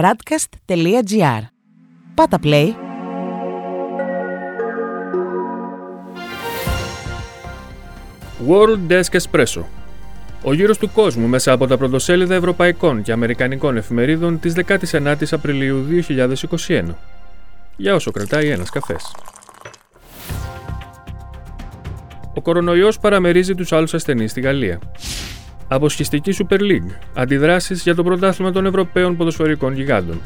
radcast.gr. Πάτα play. World Desk Espresso. Ο γύρος του κόσμου μέσα από τα πρωτοσέλιδα ευρωπαϊκών και αμερικανικών εφημερίδων της 19ης Απριλίου 2021. Για όσο κρατάει ένας καφές. Ο κορονοϊός παραμερίζει τους άλλους ασθενείς στη Γαλλία. Αποσχιστική Super League. Αντιδράσεις για το πρωτάθλημα των Ευρωπαίων ποδοσφαιρικών γιγάντων.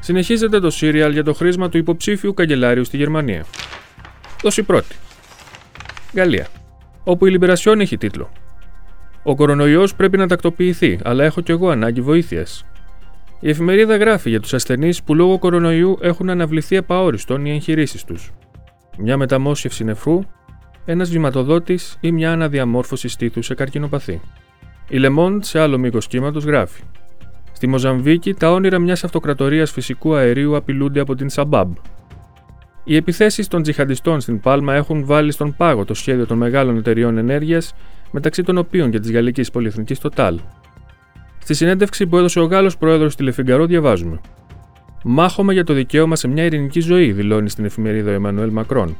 Συνεχίζεται το σύριαλ για το χρήσμα του υποψήφιου καγκελάριου στη Γερμανία. Δόση πρώτη. Γαλλία. Όπου η Λιμπερασιόν έχει τίτλο. Ο κορονοϊός πρέπει να τακτοποιηθεί, αλλά έχω κι εγώ ανάγκη βοήθειας. Η εφημερίδα γράφει για τους ασθενείς που λόγω κορονοϊού έχουν αναβληθεί επαόριστον οι εγχειρήσεις τους. Μια μεταμόσχευση νεφρού, ένας βηματοδότης ή μια αναδιαμόρφωση στήθους σε καρκινοπαθή. Η Λεμόντ σε άλλο μήκος κύματος γράφει. Στη Μοζαμβίκη, τα όνειρα μιας αυτοκρατορίας φυσικού αερίου απειλούνται από την Σαμπάμπ. Οι επιθέσεις των τζιχαντιστών στην Πάλμα έχουν βάλει στον πάγο το σχέδιο των μεγάλων εταιριών ενέργειας, μεταξύ των οποίων και της γαλλικής πολυεθνικής Total. Στη συνέντευξη που έδωσε ο Γάλλος πρόεδρος στη Λεφιγκαρό, διαβάζουμε. Μάχομαι για το δικαίωμα σε μια ειρηνική ζωή, δηλώνει στην εφημερίδα ο Εμμανουέλ Μακρόν.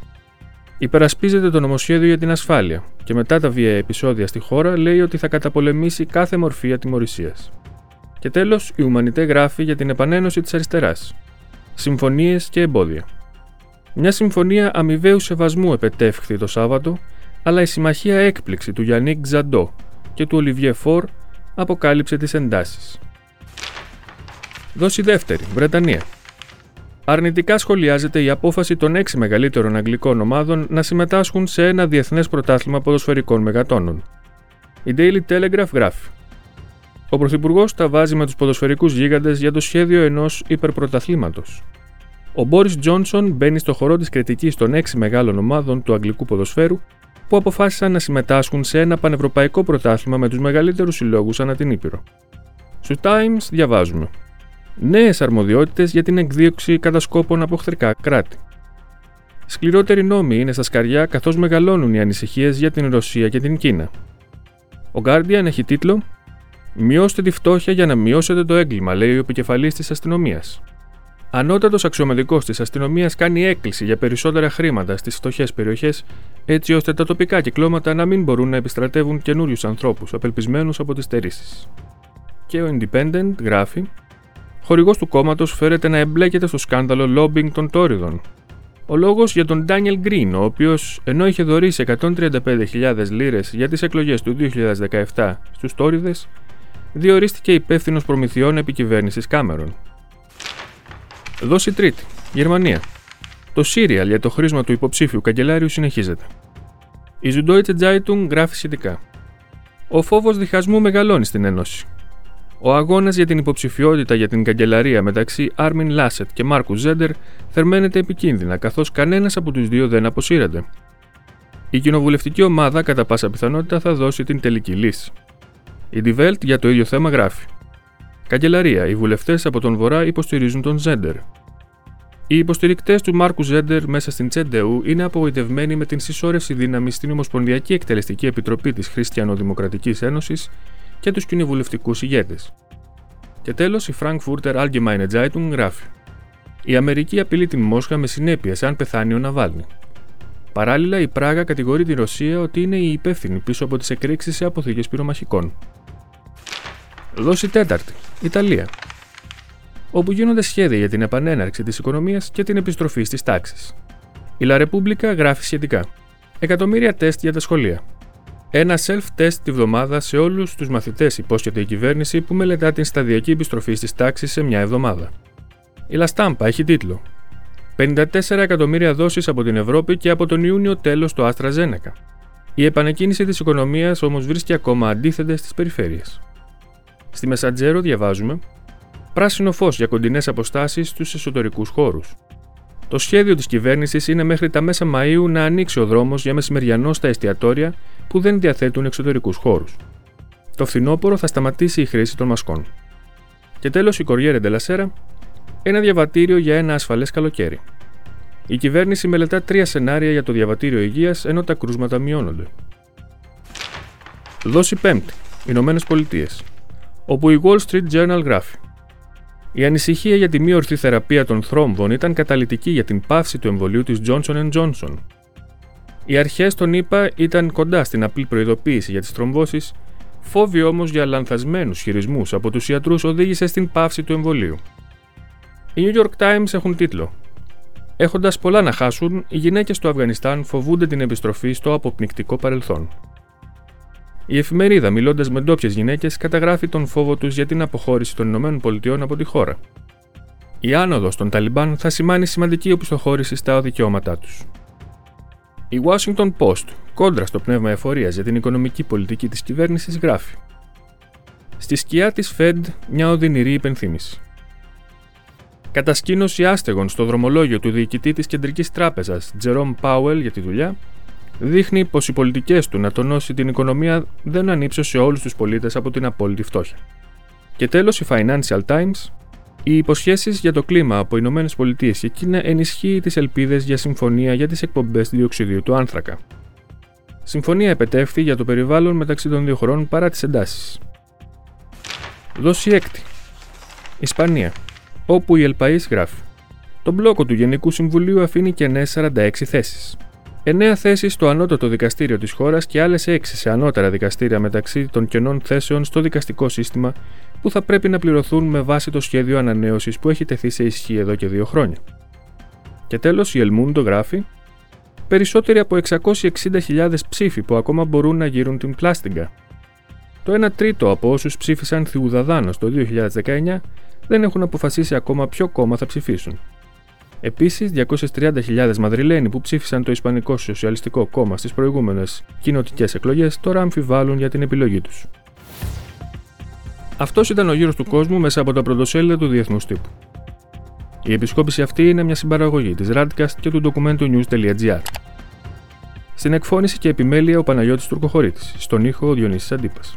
Υπερασπίζεται το νομοσχέδιο για την ασφάλεια και μετά τα βία επεισόδια στη χώρα λέει ότι θα καταπολεμήσει κάθε μορφή ατιμορρησίας. Και τέλος, η Ουμανιτέ γράφει για την επανένωση της αριστεράς. Συμφωνίες και εμπόδια. Μια συμφωνία αμοιβαίου σεβασμού επετεύχθη το Σάββατο, αλλά η συμμαχία έκπληξη του Γιάννικ Ξαντό και του Ολιβιέ Φόρ αποκάλυψε τις εντάσεις. Δόση δεύτερη, Βρετανία. Αρνητικά σχολιάζεται η απόφαση των έξι μεγαλύτερων αγγλικών ομάδων να συμμετάσχουν σε ένα διεθνές πρωτάθλημα ποδοσφαιρικών μεγατόνων. Η Daily Telegraph γράφει. Ο Πρωθυπουργός τα βάζει με τους ποδοσφαιρικούς γίγαντες για το σχέδιο ενός υπερπρωταθλήματος. Ο Μπόρις Τζόνσον μπαίνει στο χορό της κριτικής των έξι μεγάλων ομάδων του αγγλικού ποδοσφαίρου που αποφάσισαν να συμμετάσχουν σε ένα πανευρωπαϊκό πρωτάθλημα με τους μεγαλύτερους συλλόγους ανά την Ήπειρο. Στους Times διαβάζουμε νέες αρμοδιότητες για την εκδίωξη κατασκόπων από χθρικά κράτη. Σκληρότεροι νόμοι είναι στα σκαριά καθώς μεγαλώνουν οι ανησυχίες για την Ρωσία και την Κίνα. Ο Guardian έχει τίτλο Μειώστε τη φτώχεια για να μειώσετε το έγκλημα, λέει ο επικεφαλής της αστυνομίας. Ανώτατος αξιωματικός της αστυνομίας κάνει έκκληση για περισσότερα χρήματα στις φτωχές περιοχές, έτσι ώστε τα τοπικά κυκλώματα να μην μπορούν να επιστρατεύουν καινούριους ανθρώπους απελπισμένους από τις στερήσεις. Και ο Independent γράφει χορηγός του κόμματος φέρεται να εμπλέκεται στο σκάνδαλο lobbying των Τόριδων. Ο λόγος για τον Ντάνιελ Γκριν, ο οποίος ενώ είχε δωρήσει 135.000 λίρες για τις εκλογές του 2017 στους Τόριδες, διορίστηκε υπεύθυνος προμηθειών επικυβέρνησης Κάμερον. Δόση τρίτη. Γερμανία. Το σύριαλ για το χρήσμα του υποψήφιου καγκελάριου συνεχίζεται. Η Süddeutsche Zeitung γράφει σχετικά. Ο φόβος διχασμού μεγαλώνει στην Ένωση. Ο αγώνας για την υποψηφιότητα για την καγκελαρία μεταξύ Άρμιν Λάσετ και Μάρκου Ζέντερ θερμαίνεται επικίνδυνα, καθώς κανένας από τους δύο δεν αποσύρεται. Η κοινοβουλευτική ομάδα κατά πάσα πιθανότητα θα δώσει την τελική λύση. Η Die Welt για το ίδιο θέμα γράφει. Καγκελαρία, οι βουλευτές από τον Βορρά υποστηρίζουν τον Ζέντερ. Οι υποστηρικτές του Μάρκου Ζέντερ μέσα στην Τσέντεου είναι απογοητευμένοι με την συσσόρευση δύναμη στην Ομοσπονδιακή Εκτελεστική Επιτροπή της Χριστιανοδημοκρατικής Ένωσης και τους κοινοβουλευτικούς ηγέτες. Και τέλος, η Frankfurter Allgemeine Zeitung γράφει: Η Αμερική απειλεί την Μόσχα με συνέπειε αν πεθάνει ο Ναβάλνη. Παράλληλα, η Πράγα κατηγορεί τη Ρωσία ότι είναι η υπεύθυνη πίσω από τις εκρήξεις σε αποθήκες πυρομαχικών. Δόση τέταρτη. Ιταλία. Όπου γίνονται σχέδια για την επανέναρξη της οικονομίας και την επιστροφή στις τάξεις. Η La Repubblica γράφει σχετικά. Εκατομμύρια τεστ για τα σχολεία. Ένα self-test τη βδομάδα σε όλους τους μαθητές υπόσχεται η κυβέρνηση που μελετά την σταδιακή επιστροφή στι τάξει σε μια εβδομάδα. Η Λαστάμπα έχει τίτλο 54 εκατομμύρια δόσεις από την Ευρώπη και από τον Ιούνιο τέλος το Άστρα Ζένεκα. Η επανεκκίνηση της οικονομίας όμως βρίσκει ακόμα αντίθετες στις περιφέρειες. Στη Μεσαντζέρο διαβάζουμε Πράσινο φως για κοντινές αποστάσεις στους εσωτερικούς χώρους. Το σχέδιο της κυβέρνησης είναι μέχρι τα μέσα Μαΐου να ανοίξει ο δρόμος για μεσημεριανό στα εστιατόρια που δεν διαθέτουν εξωτερικούς χώρους. Το φθινόπωρο θα σταματήσει η χρήση των μασκών. Και τέλος, η Κοριέρε Ντελασέρα, ένα διαβατήριο για ένα ασφαλές καλοκαίρι. Η κυβέρνηση μελετά τρία σενάρια για το διαβατήριο υγείας ενώ τα κρούσματα μειώνονται. Δόση πέμπτη, Ηνωμένες Πολιτείες, όπου η Wall Street Journal γράφει. Η ανησυχία για τη μη ορθή θεραπεία των θρόμβων ήταν καταλητική για την πάυση του εμβολίου της Johnson Johnson. Οι αρχές των ΗΠΑ ήταν κοντά στην απλή προειδοποίηση για τις θρομβώσεις, φόβοι όμως για λανθασμένους χειρισμούς από τους ιατρούς οδήγησε στην πάυση του εμβολίου. Οι New York Times έχουν τίτλο Έχοντας πολλά να χάσουν, οι γυναίκες του Αφγανιστάν φοβούνται την επιστροφή στο αποπνικτικό παρελθόν. Η εφημερίδα, μιλώντας με ντόπιες γυναίκες, καταγράφει τον φόβο τους για την αποχώρηση των ΗΠΑ από τη χώρα. Η άνοδος των Ταλιμπάν θα σημάνει σημαντική οπισθοχώρηση στα δικαιώματά τους. Η Washington Post, κόντρα στο πνεύμα εφορίας για την οικονομική πολιτική της κυβέρνησης, γράφει: Στη σκιά της Fed, μια οδυνηρή υπενθύμηση. Κατασκήνωση άστεγων στο δρομολόγιο του διοικητή της Κεντρικής Τράπεζας, Τζερόμ Πάουελ, για τη δουλειά, δείχνει πως οι πολιτικές του να τονώσει την οικονομία δεν ανύψωσε όλους τους πολίτες από την απόλυτη φτώχεια. Και τέλος, η Financial Times, οι υποσχέσεις για το κλίμα από Ηνωμένες Πολιτείες και Κίνα ενισχύει τις ελπίδες για συμφωνία για τις εκπομπές διοξιδίου του άνθρακα. Συμφωνία επετεύχθη για το περιβάλλον μεταξύ των δύο χωρών παρά τις εντάσεις. Δόση έκτη. Ισπανία όπου η Ελπαΐς γράφει Το μπλόκο του Γενικού Συμβουλίου αφήνει κενές 46 θέσεις. 9 θέσεις στο ανώτατο δικαστήριο της χώρας και άλλες 6 σε ανώτερα δικαστήρια μεταξύ των κενών θέσεων στο δικαστικό σύστημα που θα πρέπει να πληρωθούν με βάση το σχέδιο ανανέωσης που έχει τεθεί σε ισχύ εδώ και δύο χρόνια. Και τέλος, η Ελμούντο γράφει περισσότεροι από 660.000 ψήφοι που ακόμα μπορούν να γύρουν την πλάστιγκα. Το 1 τρίτο από όσους ψήφισαν Θιουδαδάνο το 2019 δεν έχουν αποφασίσει ακόμα ποιο κόμμα θα ψηφίσουν. Επίσης, 230.000 Μαδριλένοι που ψήφισαν το Ισπανικό Σοσιαλιστικό Κόμμα στις προηγούμενες κοινοτικές εκλογές τώρα αμφιβάλλουν για την επιλογή τους. Αυτός ήταν ο γύρος του κόσμου μέσα από τα πρωτοσέλιδα του Διεθνούς Τύπου. Η επισκόπηση αυτή είναι μια συμπαραγωγή της Radcast και του ντοκουμέντου news.gr. Στην εκφώνηση και επιμέλεια ο Παναγιώτης Τουρκοχωρήτης, στον ήχο ο Διονύσης Αντίπας.